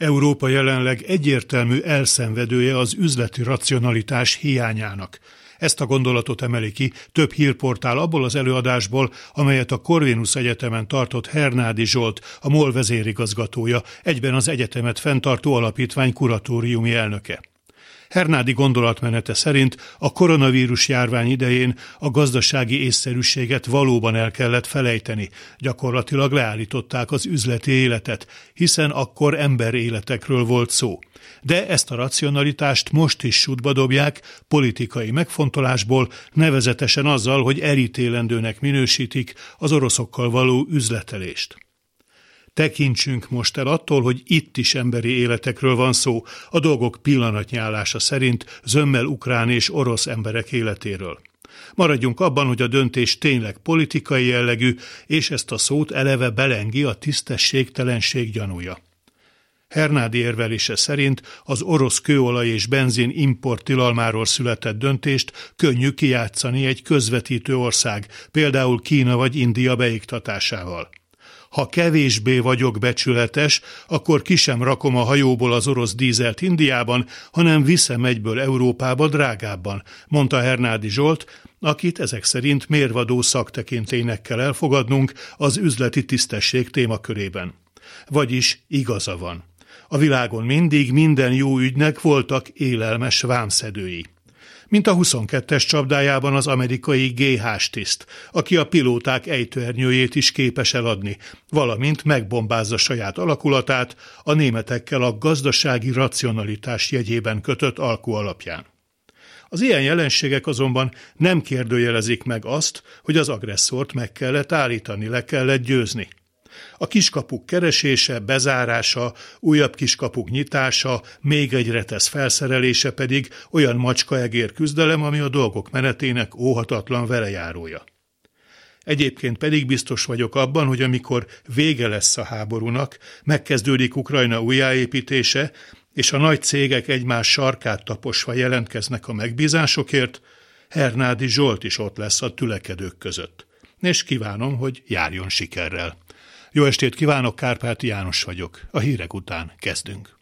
Európa jelenleg egyértelmű elszenvedője az üzleti racionalitás hiányának. Ezt a gondolatot emeli ki több hírportál abból az előadásból, amelyet a Corvinus Egyetemen tartott Hernádi Zsolt, a MOL vezérigazgatója, egyben az egyetemet fenntartó alapítvány kuratóriumi elnöke. Hernádi gondolatmenete szerint a koronavírus járvány idején a gazdasági észszerűséget valóban el kellett felejteni. Gyakorlatilag leállították az üzleti életet, hiszen akkor ember életekről volt szó. De ezt a racionalitást most is sútba dobják politikai megfontolásból, nevezetesen azzal, hogy elítélendőnek minősítik az oroszokkal való üzletelést. Tekintsünk most el attól, hogy itt is emberi életekről van szó, a dolgok pillanatnyálása szerint zömmel ukrán és orosz emberek életéről. Maradjunk abban, hogy a döntés tényleg politikai jellegű, és ezt a szót eleve belengi a tisztességtelenség gyanúja. Hernádi érvelése szerint az orosz kőolaj és benzin import tilalmáról született döntést könnyű kijátszani egy közvetítő ország, például Kína vagy India beiktatásával. Ha kevésbé vagyok becsületes, akkor ki sem rakom a hajóból az orosz dízelt Indiában, hanem viszem egyből Európába drágábban, mondta Hernádi Zsolt, akit ezek szerint mérvadó szaktekintének kell elfogadnunk az üzleti tisztesség témakörében. Vagyis igaza van. A világon mindig minden jó ügynek voltak élelmes vámszedői mint a 22-es csapdájában az amerikai GH tiszt, aki a pilóták ejtőernyőjét is képes eladni, valamint megbombázza saját alakulatát a németekkel a gazdasági racionalitás jegyében kötött alkú alapján. Az ilyen jelenségek azonban nem kérdőjelezik meg azt, hogy az agresszort meg kellett állítani, le kellett győzni. A kiskapuk keresése, bezárása, újabb kiskapuk nyitása, még egy retesz felszerelése pedig olyan macskaegér küzdelem, ami a dolgok menetének óhatatlan velejárója. Egyébként pedig biztos vagyok abban, hogy amikor vége lesz a háborúnak, megkezdődik Ukrajna újjáépítése, és a nagy cégek egymás sarkát taposva jelentkeznek a megbízásokért, Hernádi Zsolt is ott lesz a tülekedők között. És kívánom, hogy járjon sikerrel. Jó estét kívánok, Kárpáti János vagyok. A hírek után kezdünk.